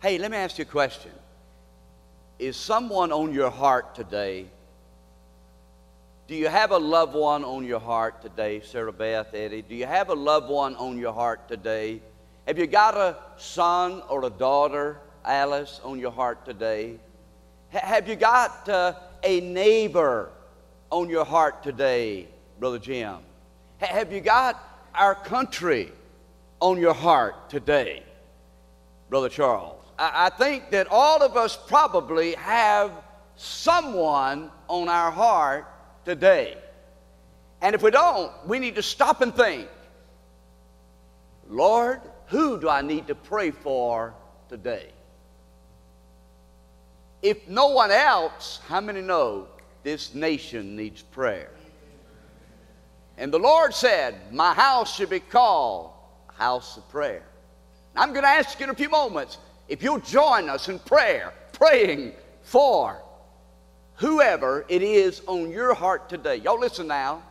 Hey, let me ask you a question. Is someone on your heart today? Do you have a loved one on your heart today, Sarah Beth, Eddie? Do you have a loved one on your heart today? Have you got a son or a daughter, Alice, on your heart today? H- have you got uh, a neighbor on your heart today, Brother Jim? H- have you got our country on your heart today, Brother Charles? I, think that all of us probably have someone on our heart today. And if we don't, we need to stop and think Lord, who do I need to pray for today? If no one else, how many know this nation needs prayer? And the Lord said, My house should be called a house of prayer. I'm going to ask you in a few moments if you'll join us in prayer, praying for whoever it is on your heart today. Y'all listen now.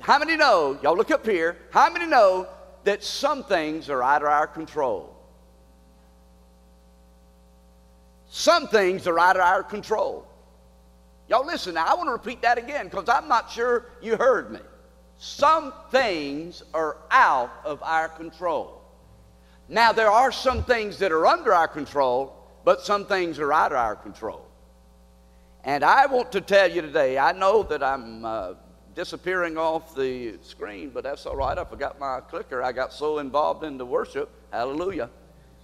How many know, y'all look up here, how many know that some things are out of our control? Some things are out of our control. Y'all listen now, I want to repeat that again because I'm not sure you heard me. Some things are out of our control. Now, there are some things that are under our control, but some things are out of our control. And I want to tell you today, I know that I'm uh, disappearing off the screen, but that's all right. I forgot my clicker. I got so involved in the worship. Hallelujah.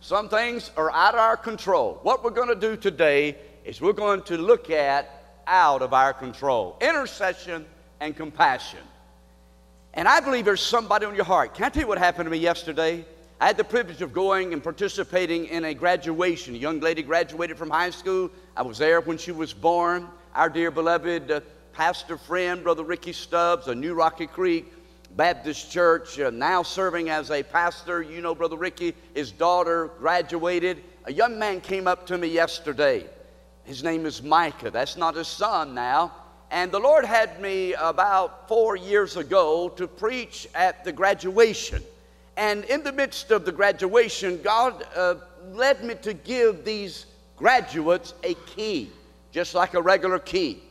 Some things are out of our control. What we're going to do today is we're going to look at out of our control intercession and compassion. And I believe there's somebody on your heart. Can I tell you what happened to me yesterday? I had the privilege of going and participating in a graduation. A young lady graduated from high school. I was there when she was born. Our dear beloved uh, pastor friend, Brother Ricky Stubbs, of New Rocky Creek Baptist Church, uh, now serving as a pastor. You know, Brother Ricky, his daughter graduated. A young man came up to me yesterday. His name is Micah. That's not his son now. And the Lord had me about four years ago to preach at the graduation. And in the midst of the graduation, God uh, led me to give these graduates a key, just like a regular key.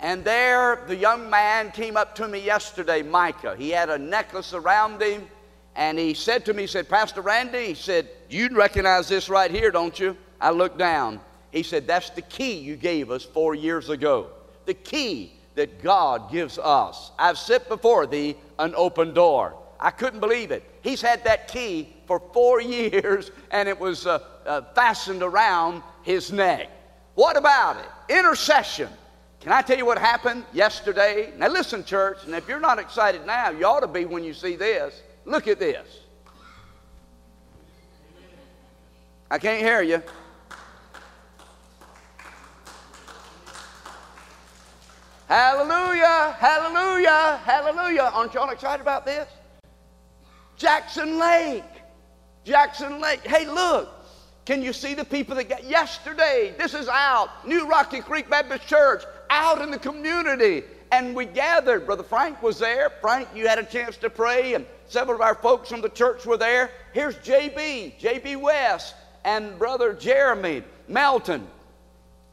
And there, the young man came up to me yesterday, Micah. He had a necklace around him, and he said to me, he said, Pastor Randy, he said, You recognize this right here, don't you? I looked down. He said, That's the key you gave us four years ago. The key that God gives us. I've set before thee an open door. I couldn't believe it. He's had that key for four years and it was uh, uh, fastened around his neck. What about it? Intercession. Can I tell you what happened yesterday? Now, listen, church, and if you're not excited now, you ought to be when you see this. Look at this. I can't hear you. Hallelujah, hallelujah, hallelujah. Aren't y'all excited about this? Jackson Lake. Jackson Lake. Hey, look. Can you see the people that got yesterday? This is out. New Rocky Creek Baptist Church, out in the community. And we gathered. Brother Frank was there. Frank, you had a chance to pray, and several of our folks from the church were there. Here's JB, JB West, and Brother Jeremy Melton.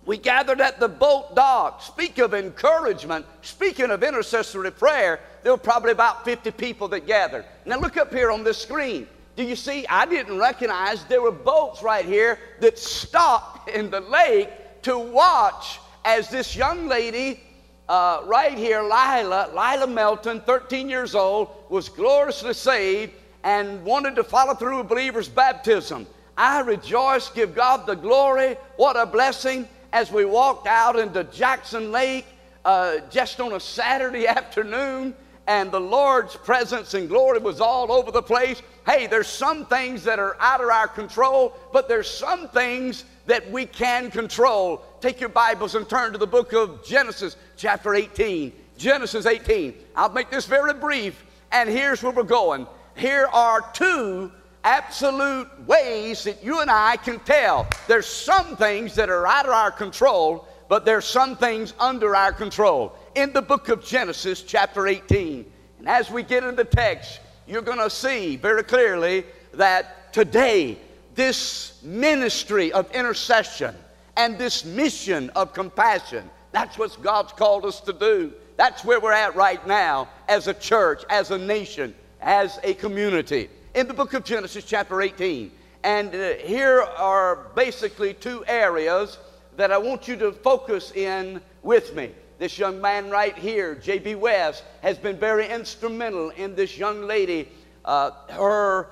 We gathered at the boat dock. Speak of encouragement. Speaking of intercessory prayer, there were probably about 50 people that gathered. Now look up here on this screen. Do you see? I didn't recognize there were boats right here that stopped in the lake to watch as this young lady uh, right here, Lila, Lila Melton, 13 years old, was gloriously saved and wanted to follow through a believer's baptism. I rejoice, give God the glory. What a blessing as we walked out into Jackson Lake uh, just on a Saturday afternoon, and the Lord's presence and glory was all over the place. Hey, there's some things that are out of our control, but there's some things that we can control. Take your Bibles and turn to the book of Genesis, chapter 18. Genesis 18. I'll make this very brief, and here's where we're going. Here are two absolute ways that you and I can tell. There's some things that are out of our control, but there's some things under our control. In the book of Genesis, chapter 18, and as we get into the text, you're going to see very clearly that today this ministry of intercession and this mission of compassion. That's what God's called us to do. That's where we're at right now as a church, as a nation, as a community. In the book of Genesis, chapter 18. And uh, here are basically two areas that I want you to focus in with me. This young man right here, J.B. West, has been very instrumental in this young lady, uh, her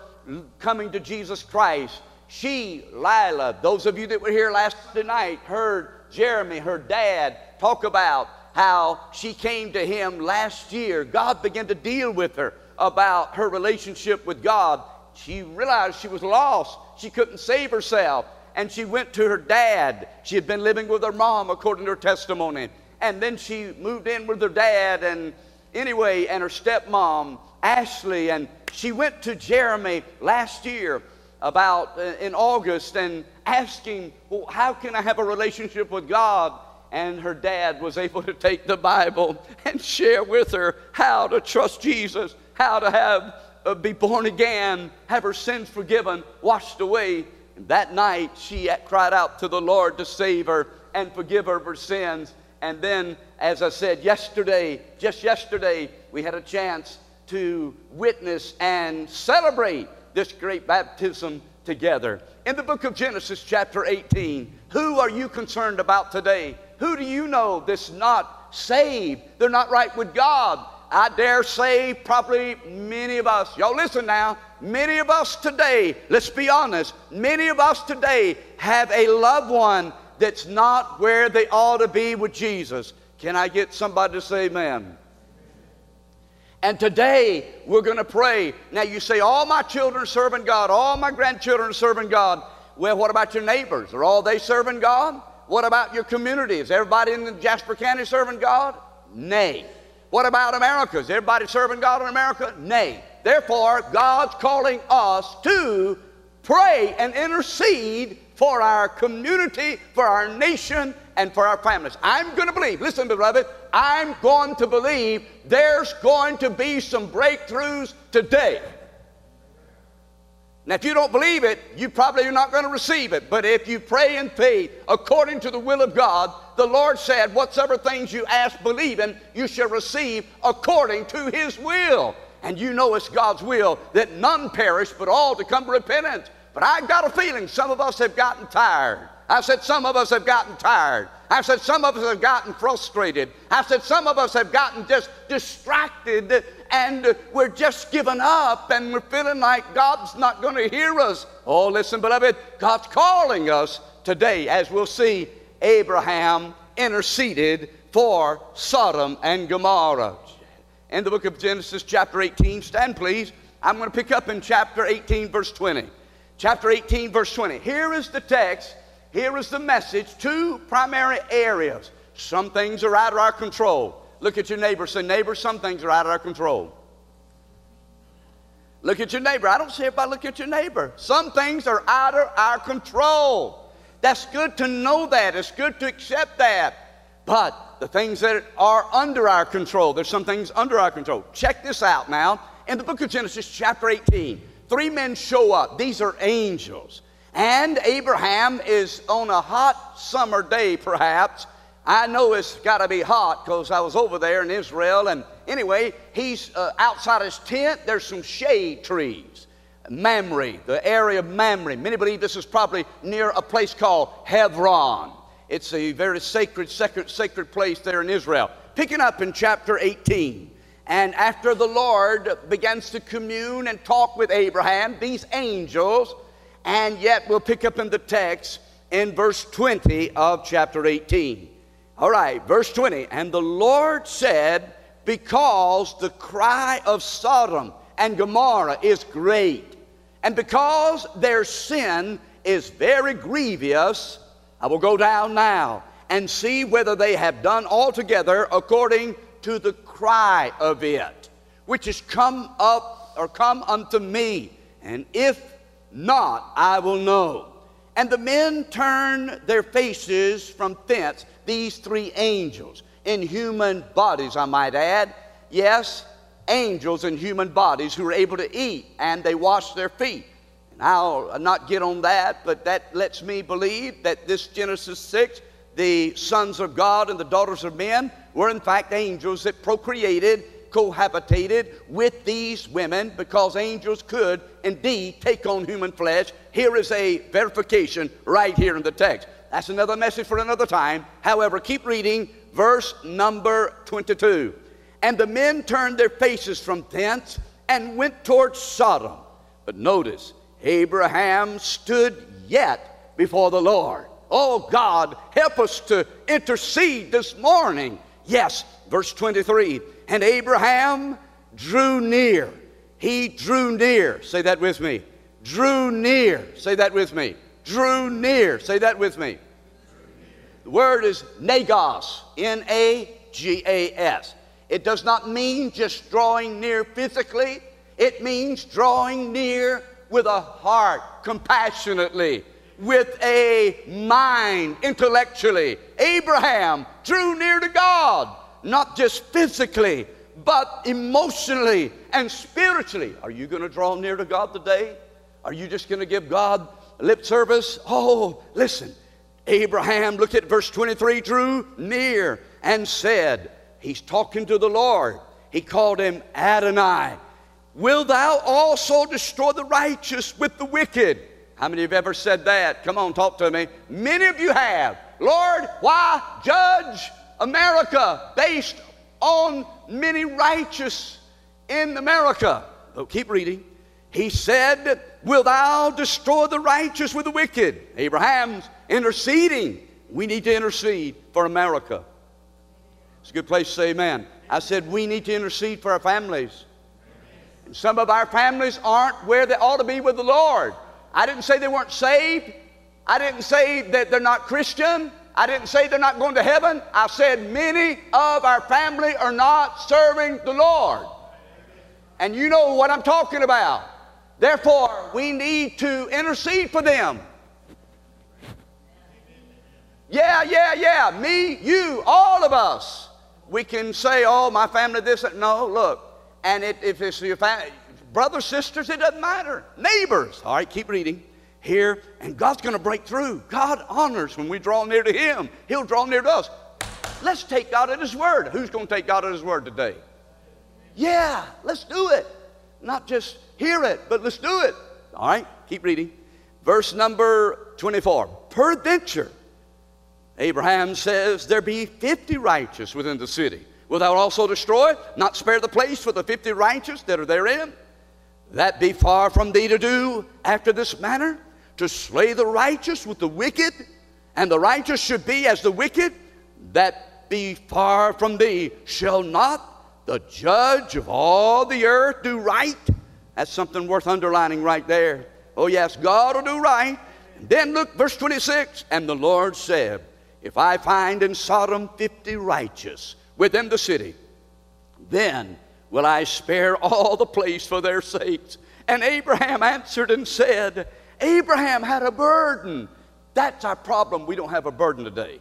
coming to Jesus Christ. She, Lila, those of you that were here last night heard Jeremy, her dad, talk about how she came to him last year. God began to deal with her about her relationship with God. She realized she was lost. She couldn't save herself. And she went to her dad. She had been living with her mom, according to her testimony. And then she moved in with her dad, and anyway, and her stepmom, Ashley. And she went to Jeremy last year about uh, in August and asking, well, how can I have a relationship with God? And her dad was able to take the Bible and share with her how to trust Jesus, how to have uh, be born again, have her sins forgiven, washed away. And that night, she cried out to the Lord to save her and forgive her of her sins. And then, as I said yesterday, just yesterday, we had a chance to witness and celebrate this great baptism together. In the book of Genesis, chapter 18, who are you concerned about today? Who do you know that's not saved? They're not right with God. I dare say, probably many of us, y'all listen now, many of us today, let's be honest, many of us today have a loved one that's not where they ought to be with Jesus. Can I get somebody to say amen? And today we're going to pray. Now you say, all my children are serving God, all my grandchildren are serving God. Well, what about your neighbors? Are all they serving God? What about your community? Is everybody in Jasper County serving God? Nay. What about America? Is everybody serving God in America? Nay. Therefore, God's calling us to pray and intercede for our community, for our nation, and for our families. I'm going to believe, listen, beloved, I'm going to believe there's going to be some breakthroughs today. Now, if you don't believe it, you probably are not going to receive it. But if you pray in faith according to the will of God, the Lord said, Whatsoever things you ask, believing, you shall receive according to His will. And you know it's God's will that none perish, but all to come to repentance. But I've got a feeling some of us have gotten tired. I said some of us have gotten tired. I said some of us have gotten frustrated. I said some of us have gotten just distracted and we're just giving up and we're feeling like God's not going to hear us. Oh, listen, beloved, God's calling us today, as we'll see. Abraham interceded for Sodom and Gomorrah. In the book of Genesis, chapter 18, stand please. I'm going to pick up in chapter 18, verse 20. Chapter 18, verse 20. Here is the text, here is the message, two primary areas. Some things are out of our control. Look at your neighbor. Say, neighbor, some things are out of our control. Look at your neighbor. I don't if I look at your neighbor. Some things are out of our control. That's good to know that. It's good to accept that. But the things that are under our control, there's some things under our control. Check this out now. In the book of Genesis, chapter 18, three men show up. These are angels. And Abraham is on a hot summer day, perhaps, I know it's got to be hot because I was over there in Israel. And anyway, he's uh, outside his tent. There's some shade trees. Mamre, the area of Mamre. Many believe this is probably near a place called Hebron. It's a very sacred, sacred, sacred place there in Israel. Picking up in chapter 18. And after the Lord begins to commune and talk with Abraham, these angels, and yet we'll pick up in the text in verse 20 of chapter 18. All right, verse 20. And the Lord said, Because the cry of Sodom and Gomorrah is great, and because their sin is very grievous, I will go down now and see whether they have done altogether according to the cry of it, which is come up or come unto me. And if not, I will know. And the men turned their faces from thence, these three angels, in human bodies, I might add. Yes, angels in human bodies who were able to eat, and they washed their feet. And I'll not get on that, but that lets me believe that this Genesis 6, the sons of God and the daughters of men, were in fact angels that procreated, cohabitated with these women because angels could indeed take on human flesh. Here is a verification right here in the text. That's another message for another time. However, keep reading verse number 22. And the men turned their faces from thence and went towards Sodom. But notice, Abraham stood yet before the Lord. Oh God, help us to intercede this morning. Yes, verse 23. And Abraham drew near. He drew near. Say that with me. Drew near. Say that with me. Drew near. Say that with me. The word is nagas, N A G A S. It does not mean just drawing near physically, it means drawing near with a heart, compassionately, with a mind, intellectually. Abraham drew near to God, not just physically, but emotionally and spiritually. Are you going to draw near to God today? Are you just going to give God lip service? Oh, listen. Abraham, look at verse 23, drew near and said, He's talking to the Lord. He called him Adonai. Will thou also destroy the righteous with the wicked? How many of you have ever said that? Come on, talk to me. Many of you have. Lord, why judge America based on many righteous in America? Oh, keep reading. He said, Will thou destroy the righteous with the wicked? Abraham's interceding. We need to intercede for America. It's a good place to say amen. I said we need to intercede for our families. And some of our families aren't where they ought to be with the Lord. I didn't say they weren't saved. I didn't say that they're not Christian. I didn't say they're not going to heaven. I said many of our family are not serving the Lord. And you know what I'm talking about. Therefore, we need to intercede for them. Yeah, yeah, yeah. Me, you, all of us we can say, oh, my family this. No, look. And it, if it's your family, brothers, sisters, it doesn't matter. Neighbors. All right, keep reading here. And God's going to break through. God honors when we draw near to Him, He'll draw near to us. Let's take God at His word. Who's going to take God at His word today? Yeah, let's do it. Not just hear it, but let's do it. All right, keep reading. Verse number 24. Peradventure Abraham says, There be fifty righteous within the city. Wilt thou also destroy, not spare the place for the fifty righteous that are therein? That be far from thee to do after this manner, to slay the righteous with the wicked, and the righteous should be as the wicked? That be far from thee. Shall not the judge of all the earth do right? That's something worth underlining right there. Oh, yes, God will do right. And then look, verse 26 And the Lord said, if I find in Sodom 50 righteous within the city, then will I spare all the place for their sakes. And Abraham answered and said, Abraham had a burden. That's our problem. We don't have a burden today.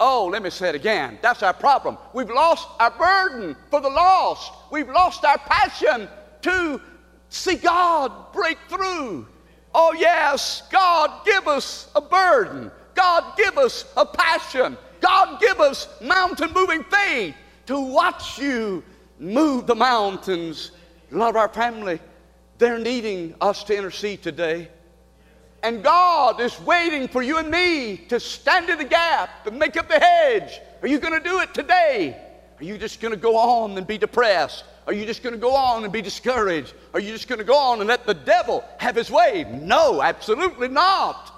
Oh, let me say it again. That's our problem. We've lost our burden for the lost. We've lost our passion to see God break through. Oh, yes, God, give us a burden. God, give us a passion. God, give us mountain moving faith to watch you move the mountains. Love our family. They're needing us to intercede today. And God is waiting for you and me to stand in the gap and make up the hedge. Are you going to do it today? Are you just going to go on and be depressed? Are you just going to go on and be discouraged? Are you just going to go on and let the devil have his way? No, absolutely not.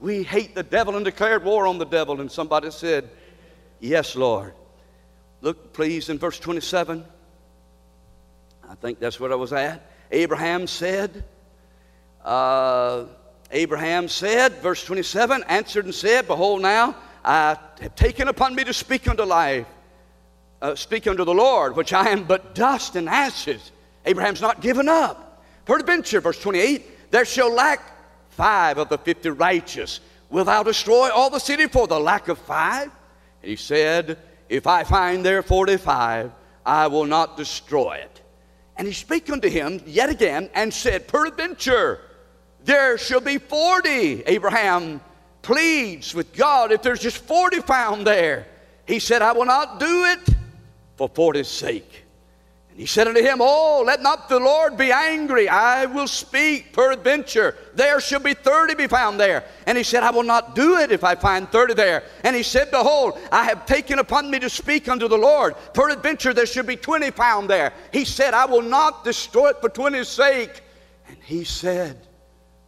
We hate the devil and declared war on the devil. And somebody said, Yes, Lord. Look, please, in verse 27. I think that's what I was at. Abraham said, uh, Abraham said, verse 27, answered and said, Behold, now I have taken upon me to speak unto life, uh, speak unto the Lord, which I am but dust and ashes. Abraham's not given up. Peradventure, verse 28, there shall lack five of the fifty righteous. Wilt thou destroy all the city for the lack of five? And he said, If I find there forty five, I will not destroy it. And he spake unto him yet again and said, Peradventure, there shall be 40. Abraham pleads with God if there's just 40 found there. He said, I will not do it for 40's sake. He said unto him, Oh, let not the Lord be angry. I will speak peradventure. There shall be 30 be found there. And he said, I will not do it if I find 30 there. And he said, Behold, I have taken upon me to speak unto the Lord. Peradventure there should be 20 found there. He said, I will not destroy it for 20's sake. And he said,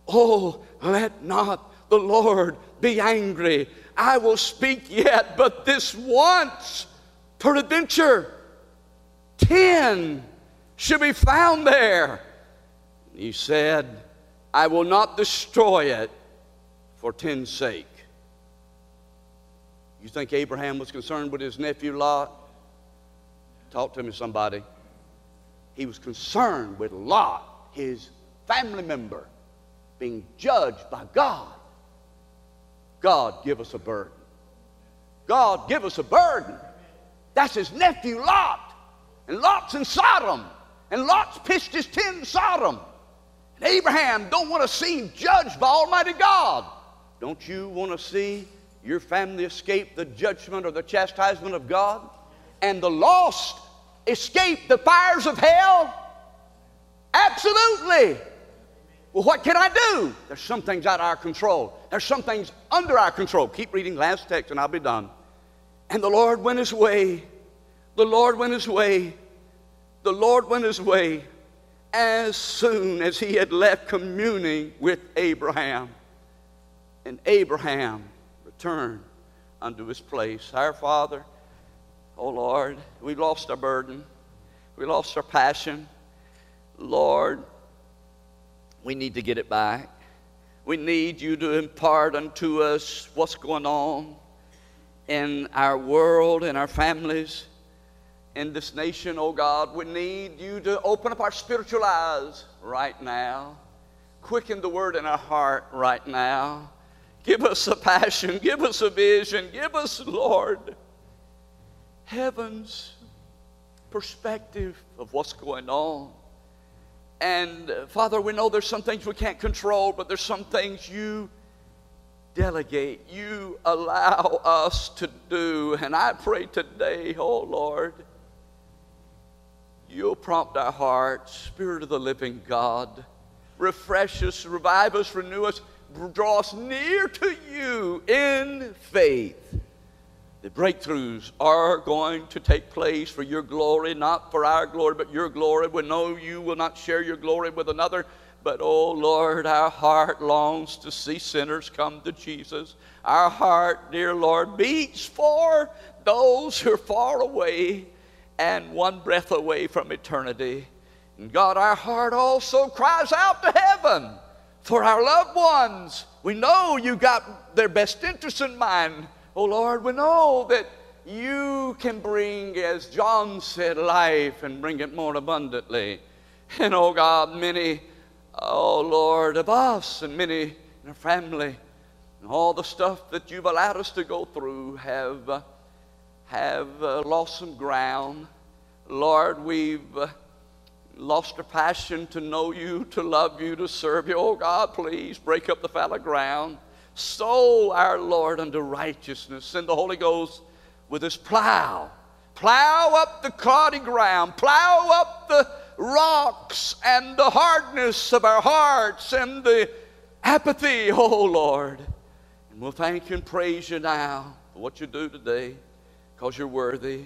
Oh, let not the Lord be angry. I will speak yet, but this once, peradventure, ten should be found there. He said, I will not destroy it for ten's sake. You think Abraham was concerned with his nephew Lot? Talk to me, somebody. He was concerned with Lot, his family member being judged by God. God, give us a burden. God, give us a burden. That's his nephew Lot. And Lot's in Sodom. And Lot's pitched his tent in Sodom. And Abraham don't want to see judged by Almighty God. Don't you want to see your family escape the judgment or the chastisement of God? And the lost escape the fires of hell? Absolutely. Well, what can I do? There's some things out of our control. There's some things under our control. Keep reading last text and I'll be done. And the Lord went his way. The Lord went his way. The Lord went his way as soon as he had left communing with Abraham. And Abraham returned unto his place. Our Father, oh Lord, we lost our burden. We lost our passion. Lord, we need to get it back. We need you to impart unto us what's going on in our world, in our families, in this nation, oh God. We need you to open up our spiritual eyes right now. Quicken the word in our heart right now. Give us a passion, give us a vision, give us, Lord, heaven's perspective of what's going on. And Father, we know there's some things we can't control, but there's some things you delegate, you allow us to do. And I pray today, oh Lord, you'll prompt our hearts, Spirit of the living God. Refresh us, revive us, renew us, draw us near to you in faith the breakthroughs are going to take place for your glory, not for our glory, but your glory. We know you will not share your glory with another, but oh Lord, our heart longs to see sinners come to Jesus. Our heart, dear Lord, beats for those who are far away and one breath away from eternity. And God, our heart also cries out to heaven for our loved ones. We know you got their best interests in mind. Oh Lord, we know that you can bring, as John said, life and bring it more abundantly. And oh God, many, oh Lord, of us and many in our family, and all the stuff that you've allowed us to go through have, uh, have uh, lost some ground. Lord, we've uh, lost our passion to know you, to love you, to serve you. Oh God, please break up the fallow ground sow our Lord unto righteousness. Send the Holy Ghost with his plow. Plow up the cloddy ground, plow up the rocks and the hardness of our hearts and the apathy, oh Lord. And we'll thank you and praise you now for what you do today because you're worthy.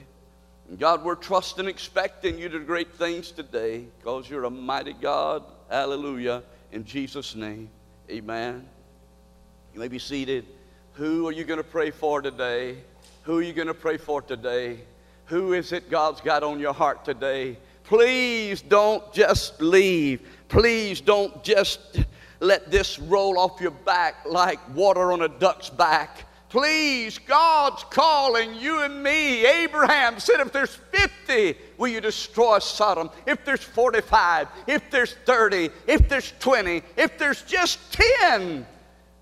And God, we're trusting, expecting you to do great things today because you're a mighty God. Hallelujah. In Jesus' name, amen. You may be seated. Who are you going to pray for today? Who are you going to pray for today? Who is it God's got on your heart today? Please don't just leave. Please don't just let this roll off your back like water on a duck's back. Please, God's calling you and me. Abraham said, if there's 50, will you destroy Sodom? If there's 45, if there's 30, if there's 20, if there's just 10,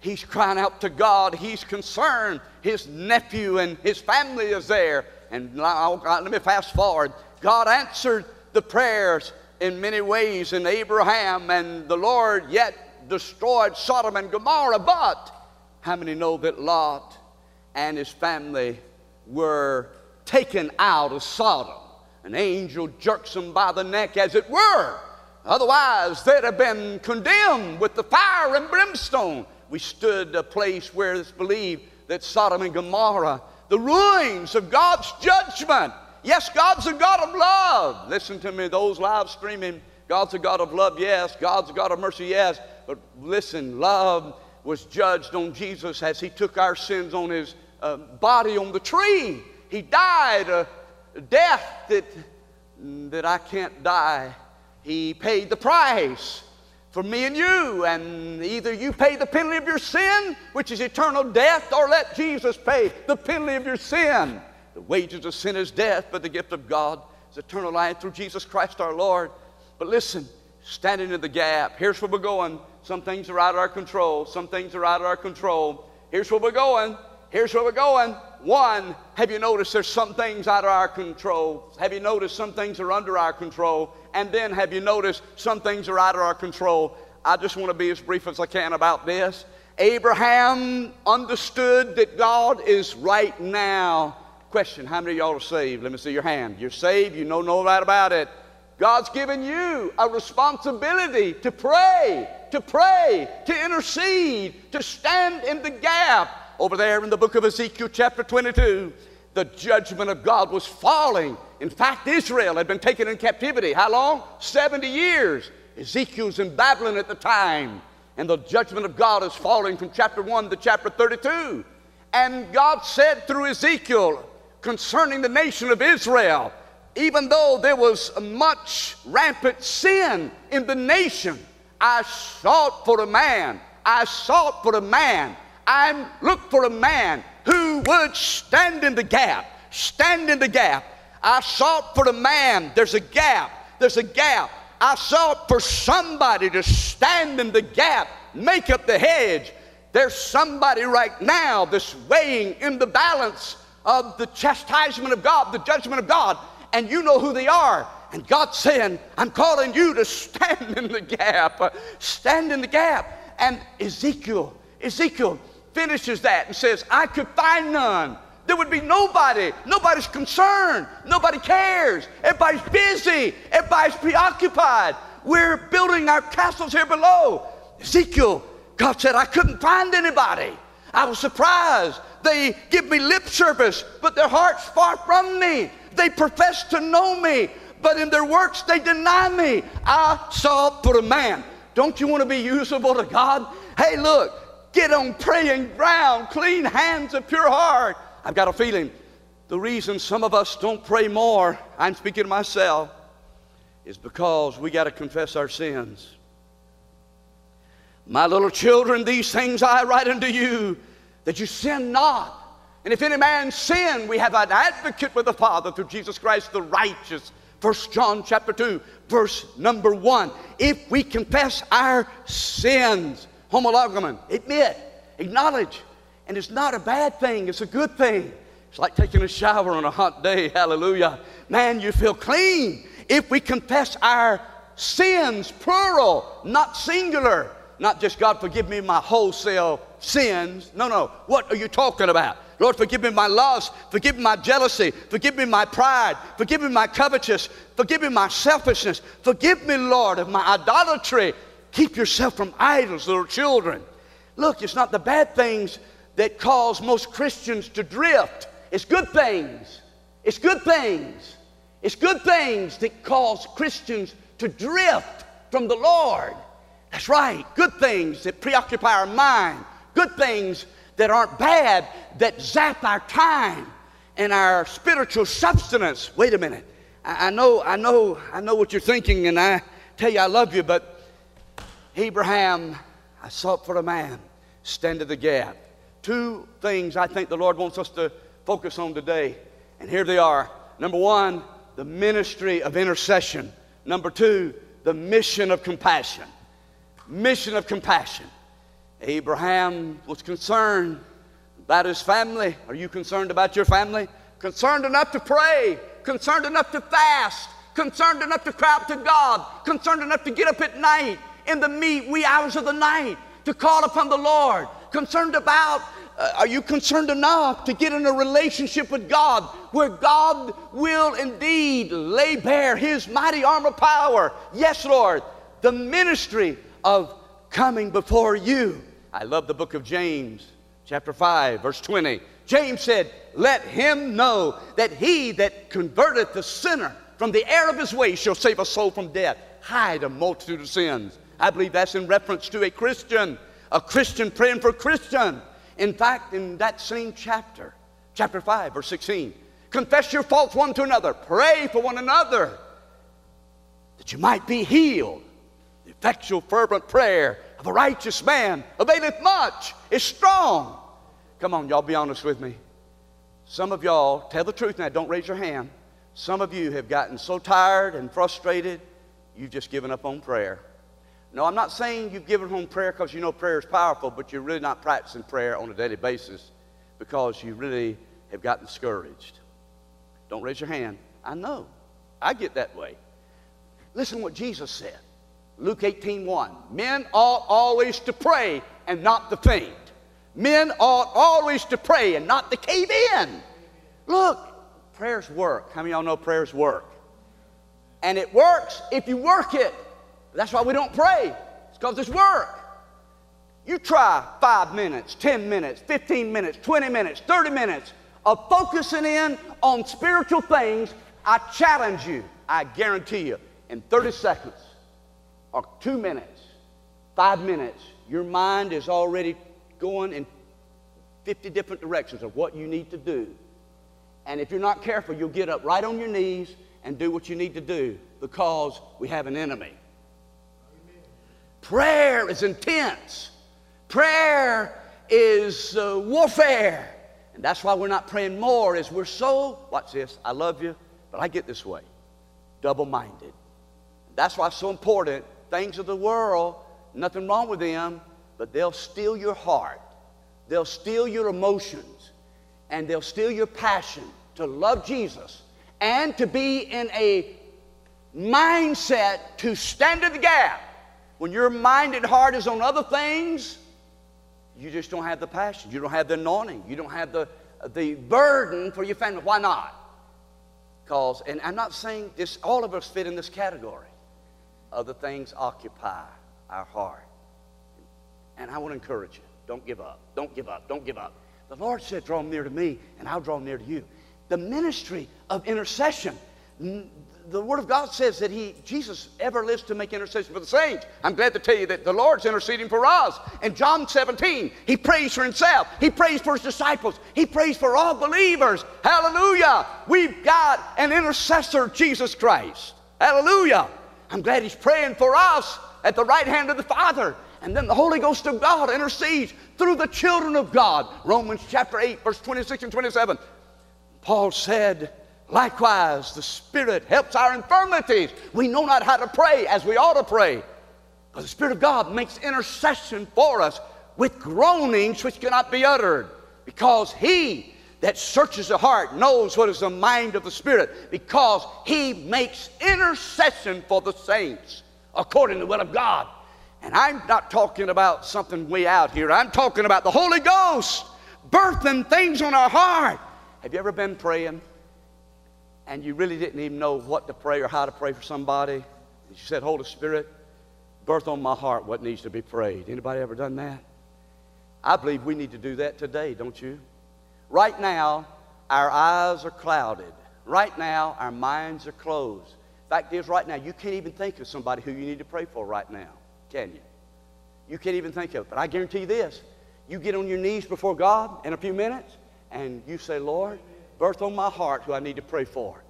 He's crying out to God. He's concerned. His nephew and his family is there. And now, oh let me fast forward. God answered the prayers in many ways in Abraham, and the Lord yet destroyed Sodom and Gomorrah, but how many know that Lot and his family were taken out of Sodom? An angel jerks them by the neck, as it were. Otherwise, they'd have been condemned with the fire and brimstone. We stood a place where it's believed that Sodom and Gomorrah, the ruins of God's judgment. Yes, God's a God of love. Listen to me, those live streaming. God's a God of love, yes. God's a God of mercy, yes. But listen, love was judged on Jesus as he took our sins on his uh, body on the tree. He died a death that, that I can't die. He paid the price for me and you. And either you pay the penalty of your sin, which is eternal death, or let Jesus pay the penalty of your sin. The wages of sin is death, but the gift of God is eternal life through Jesus Christ our Lord. But listen, standing in the gap, here's where we're going. Some things are out of our control. Some things are out of our control. Here's where we're going. Here's where we're going. One, have you noticed there's some things out of our control? Have you noticed some things are under our control? And then have you noticed some things are out of our control? I just want to be as brief as I can about this. Abraham understood that God is right now. Question How many of y'all are saved? Let me see your hand. You're saved, you know no right about it. God's given you a responsibility to pray, to pray, to intercede, to stand in the gap. Over there in the book of Ezekiel, chapter 22, the judgment of God was falling. In fact, Israel had been taken in captivity. How long? 70 years. Ezekiel's in Babylon at the time. And the judgment of God is falling from chapter 1 to chapter 32. And God said through Ezekiel concerning the nation of Israel, even though there was much rampant sin in the nation, I sought for a man. I sought for a man. I looked for a man who would stand in the gap. Stand in the gap. I sought for a man. There's a gap. There's a gap. I sought for somebody to stand in the gap, make up the hedge. There's somebody right now that's weighing in the balance of the chastisement of God, the judgment of God, and you know who they are. And God's saying, I'm calling you to stand in the gap. Stand in the gap. And Ezekiel, Ezekiel finishes that and says, I could find none. There would be nobody. Nobody's concerned. Nobody cares. Everybody's busy. Everybody's preoccupied. We're building our castles here below. Ezekiel, God said, I couldn't find anybody. I was surprised. They give me lip service, but their heart's far from me. They profess to know me, but in their works they deny me. I saw for a man. Don't you want to be usable to God? Hey, look, get on praying ground, clean hands, a pure heart. I've got a feeling the reason some of us don't pray more, I'm speaking to myself, is because we got to confess our sins. My little children, these things I write unto you, that you sin not. And if any man sin, we have an advocate with the Father through Jesus Christ the righteous. First John chapter 2, verse number 1. If we confess our sins, homologamen, admit, acknowledge, and it's not a bad thing, it's a good thing. It's like taking a shower on a hot day, hallelujah. Man, you feel clean. If we confess our sins, plural, not singular, not just God forgive me my wholesale sins. No, no. What are you talking about? Lord, forgive me my lust, forgive me my jealousy, forgive me my pride, forgive me my covetous. forgive me my selfishness, forgive me, Lord, of my idolatry. Keep yourself from idols, little children. Look, it's not the bad things that cause most Christians to drift. It's good things. It's good things. It's good things that cause Christians to drift from the Lord. That's right. Good things that preoccupy our mind. Good things that aren't bad that zap our time and our spiritual substance. Wait a minute. I, I know, I know, I know what you're thinking, and I tell you I love you, but Abraham, I sought for a man, stand in the gap. Two things I think the Lord wants us to focus on today, and here they are. Number one, the ministry of intercession. Number two, the mission of compassion mission of compassion. Abraham was concerned about his family. Are you concerned about your family? Concerned enough to pray, concerned enough to fast, concerned enough to cry out to God, concerned enough to get up at night in the wee hours of the night to call upon the Lord? Concerned about, uh, are you concerned enough to get in a relationship with God where God will indeed lay bare His mighty arm of power? Yes, Lord, the ministry of coming before you. I love the book of James, chapter 5, verse 20. James said, Let him know that he that converteth the sinner from the error of his ways shall save a soul from death, hide a multitude of sins. I believe that's in reference to a Christian, a Christian praying for a Christian. In fact, in that same chapter, chapter 5, verse 16, confess your faults one to another, pray for one another that you might be healed. The effectual, fervent prayer of a righteous man availeth much, is strong. Come on, y'all be honest with me. Some of y'all, tell the truth now, don't raise your hand. Some of you have gotten so tired and frustrated, you've just given up on prayer. No, I'm not saying you've given up on prayer because you know prayer is powerful, but you're really not practicing prayer on a daily basis because you really have gotten discouraged. Don't raise your hand. I know. I get that way. Listen to what Jesus said. Luke 18 1. Men ought always to pray and not to faint. Men ought always to pray and not to cave in. Look, prayers work. How many y'all know prayers work? And it works if you work it. That's why we don't pray. It's because it's work. You try five minutes, 10 minutes, 15 minutes, 20 minutes, 30 minutes of focusing in on spiritual things. I challenge you, I guarantee you, in 30 seconds, or two minutes, five minutes, your mind is already going in 50 different directions of what you need to do. And if you're not careful, you'll get up right on your knees and do what you need to do because we have an enemy. Amen. Prayer is intense. Prayer is uh, warfare. And that's why we're not praying more is we're so, watch this, I love you, but I get this way, double-minded. That's why it's so important things of the world, nothing wrong with them, but they'll steal your heart. They'll steal your emotions. And they'll steal your passion to love Jesus and to be in a mindset to stand in the gap. When your mind and heart is on other things, you just don't have the passion. You don't have the anointing. You don't have the, the burden for your family. Why not? Because, and I'm not saying this, all of us fit in this category other things occupy our heart. And I want to encourage you don't give up. Don't give up. Don't give up. The Lord said, Draw near to me, and I'll draw near to you. The ministry of intercession. The Word of God says that He, Jesus, ever lives to make intercession for the saints. I'm glad to tell you that the Lord's interceding for us. In John 17, He prays for Himself, He prays for His disciples, He prays for all believers. Hallelujah. We've got an intercessor, Jesus Christ. Hallelujah. I'm glad He's praying for us at the right hand of the Father. And then the Holy Ghost of God intercedes through the children of God. Romans chapter 8, verse 26 and 27. Paul said, Likewise, the Spirit helps our infirmities. We know not how to pray as we ought to pray. But the Spirit of God makes intercession for us with groanings which cannot be uttered because He that searches the heart knows what is the mind of the Spirit because he makes intercession for the saints according to the will of God. And I'm not talking about something way out here. I'm talking about the Holy Ghost birthing things on our heart. Have you ever been praying and you really didn't even know what to pray or how to pray for somebody? And You said, Holy Spirit, birth on my heart what needs to be prayed. Anybody ever done that? I believe we need to do that today, don't you? Right now, our eyes are clouded. Right now, our minds are closed. Fact is, right now, you can't even think of somebody who you need to pray for right now, can you? You can't even think of it. But I guarantee you this you get on your knees before God in a few minutes and you say, Lord, birth on my heart who I need to pray for.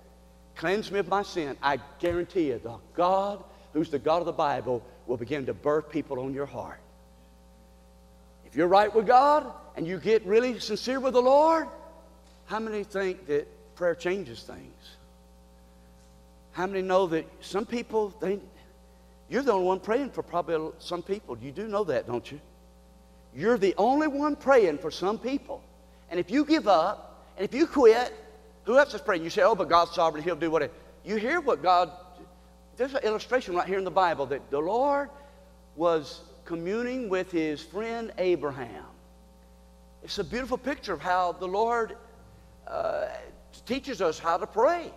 Cleanse me of my sin. I guarantee you, the God who's the God of the Bible will begin to birth people on your heart. If you're right with God and you get really sincere with the Lord, how many think that prayer changes things? How many know that some people think you're the only one praying for probably some people? You do know that, don't you? You're the only one praying for some people. And if you give up and if you quit, who else is praying? You say, oh, but God's sovereign, He'll do whatever. You hear what God, there's an illustration right here in the Bible that the Lord was communing with his friend Abraham. It's a beautiful picture of how the Lord uh, teaches us how to pray.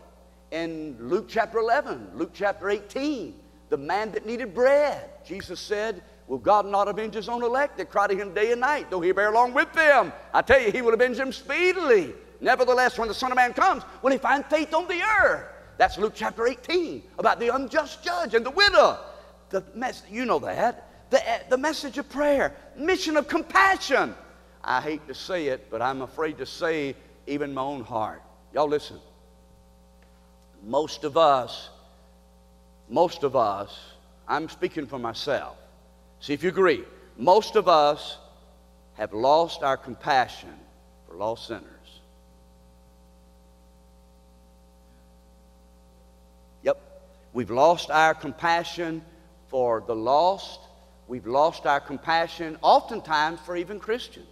In Luke chapter 11, Luke chapter 18, the man that needed bread, Jesus said, Will God not avenge his own elect that cry to him day and night, though he bear along with them? I tell you, he will avenge them speedily. Nevertheless, when the Son of Man comes, will he find faith on the earth? That's Luke chapter 18 about the unjust judge and the widow. The mess, you know that. The, eh, the message of prayer, mission of compassion. I hate to say it, but I'm afraid to say even my own heart. Y'all listen. Most of us, most of us, I'm speaking for myself. See if you agree. Most of us have lost our compassion for lost sinners. Yep. We've lost our compassion for the lost. We've lost our compassion, oftentimes, for even Christians.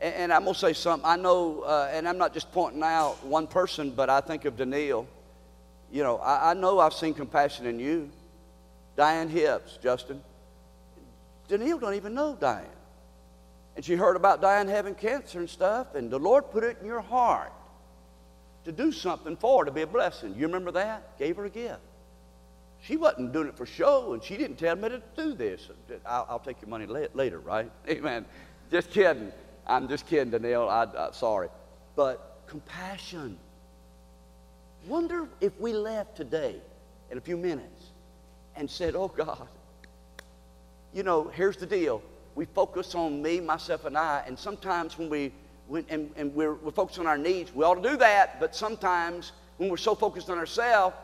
And, and I'm going to say something. I know, uh, and I'm not just pointing out one person, but I think of Danielle. You know, I, I know I've seen compassion in you. Diane Hips, Justin. Danielle don't even know Diane. And she heard about Diane having cancer and stuff, and the Lord put it in your heart to do something for her, to be a blessing. You remember that? Gave her a gift. She wasn't doing it for show, and she didn't tell me to do this. I'll, I'll take your money later, right? Amen. Just kidding. I'm just kidding, Danielle. I, I, sorry. But compassion. Wonder if we left today in a few minutes and said, Oh God, you know, here's the deal. We focus on me, myself, and I, and sometimes when we when, and, and we're, we're focused on our needs, we ought to do that, but sometimes when we're so focused on ourselves,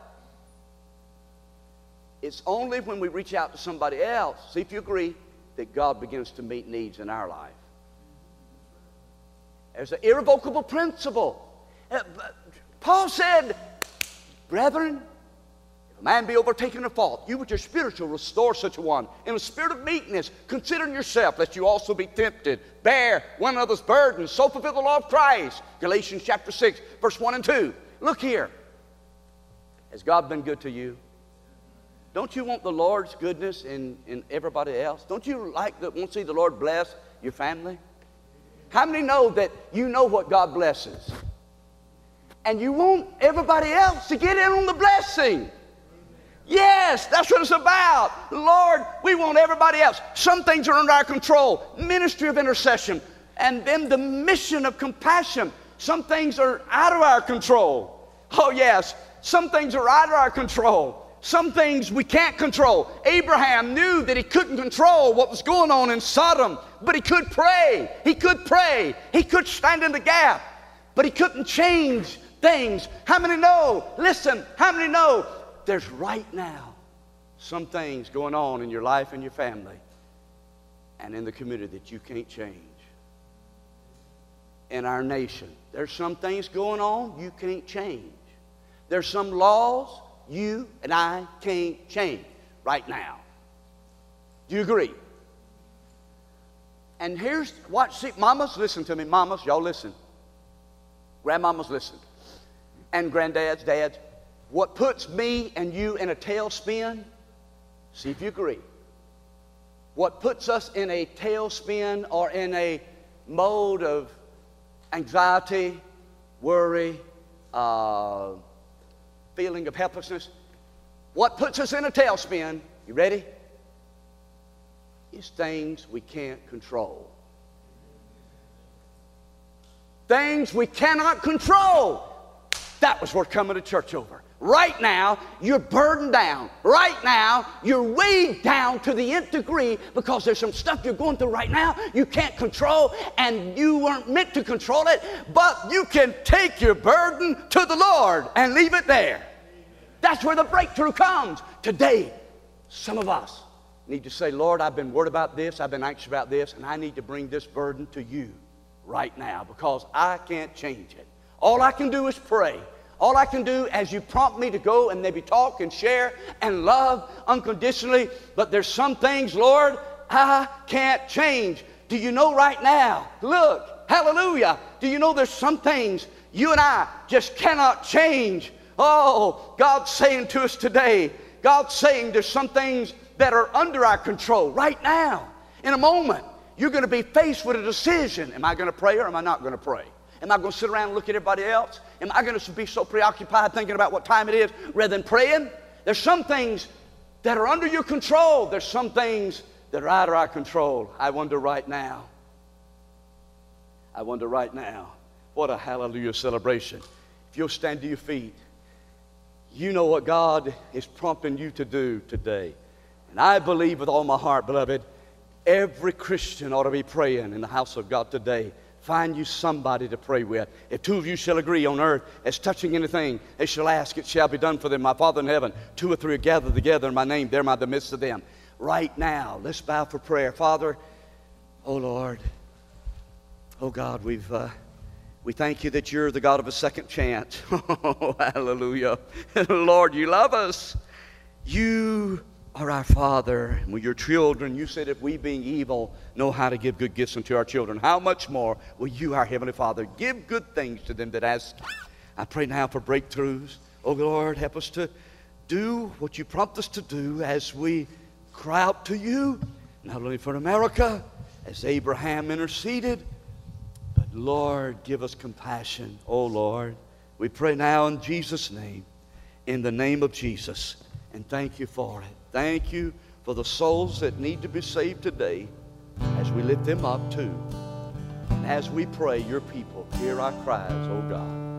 it's only when we reach out to somebody else, see if you agree, that God begins to meet needs in our life. There's an irrevocable principle. Uh, Paul said, Brethren, if a man be overtaken in fault, you with your spiritual restore such a one. In a spirit of meekness, considering yourself, lest you also be tempted. Bear one another's burdens, so fulfill the law of Christ. Galatians chapter 6, verse 1 and 2. Look here. Has God been good to you? Don't you want the Lord's goodness in, in everybody else? Don't you like to want to see the Lord bless your family? How many know that you know what God blesses? And you want everybody else to get in on the blessing. Yes, that's what it's about. Lord, we want everybody else. Some things are under our control. Ministry of intercession. And then the mission of compassion. Some things are out of our control. Oh, yes. Some things are out of our control. Some things we can't control. Abraham knew that he couldn't control what was going on in Sodom, but he could pray. He could pray. He could stand in the gap, but he couldn't change things. How many know? Listen, how many know there's right now some things going on in your life and your family and in the community that you can't change? In our nation, there's some things going on you can't change. There's some laws you and I can't change right now. Do you agree? And here's what, see, mamas, listen to me. Mamas, y'all listen. Grandmamas, listen. And granddads, dads, what puts me and you in a tailspin, see if you agree. What puts us in a tailspin or in a mode of anxiety, worry, uh, feeling of helplessness. What puts us in a tailspin, you ready? Is things we can't control. Things we cannot control. That was worth coming to church over. Right now, you're burdened down. Right now, you're weighed down to the nth degree because there's some stuff you're going through right now you can't control and you weren't meant to control it, but you can take your burden to the Lord and leave it there. That's where the breakthrough comes. Today, some of us need to say, Lord, I've been worried about this, I've been anxious about this, and I need to bring this burden to you right now because I can't change it. All I can do is pray. All I can do as you prompt me to go and maybe talk and share and love unconditionally, but there's some things, Lord, I can't change. Do you know right now? Look, hallelujah. Do you know there's some things you and I just cannot change? Oh, God's saying to us today, God's saying there's some things that are under our control right now. In a moment, you're going to be faced with a decision. Am I going to pray or am I not going to pray? Am I going to sit around and look at everybody else? Am I going to be so preoccupied thinking about what time it is rather than praying? There's some things that are under your control. There's some things that are out of our control. I wonder right now. I wonder right now. What a hallelujah celebration. If you'll stand to your feet, you know what God is prompting you to do today. And I believe with all my heart, beloved, every Christian ought to be praying in the house of God today. Find you somebody to pray with. If two of you shall agree on earth as touching anything, they shall ask, it shall be done for them. My Father in heaven, two or three are gathered together in my name, there am I in the midst of them. Right now, let's bow for prayer. Father, oh Lord, oh God, we've. Uh, we thank you that you're the God of a second chance. Oh, hallelujah. Lord, you love us. You are our Father, and your children. You said if we, being evil, know how to give good gifts unto our children, how much more will you, our Heavenly Father, give good things to them that ask? I pray now for breakthroughs. Oh, Lord, help us to do what you prompt us to do as we cry out to you, not only for America, as Abraham interceded, but Lord, give us compassion. Oh, Lord, we pray now in Jesus' name, in the name of Jesus, and thank you for it. Thank you for the souls that need to be saved today as we lift them up too. And as we pray, your people hear our cries, oh God.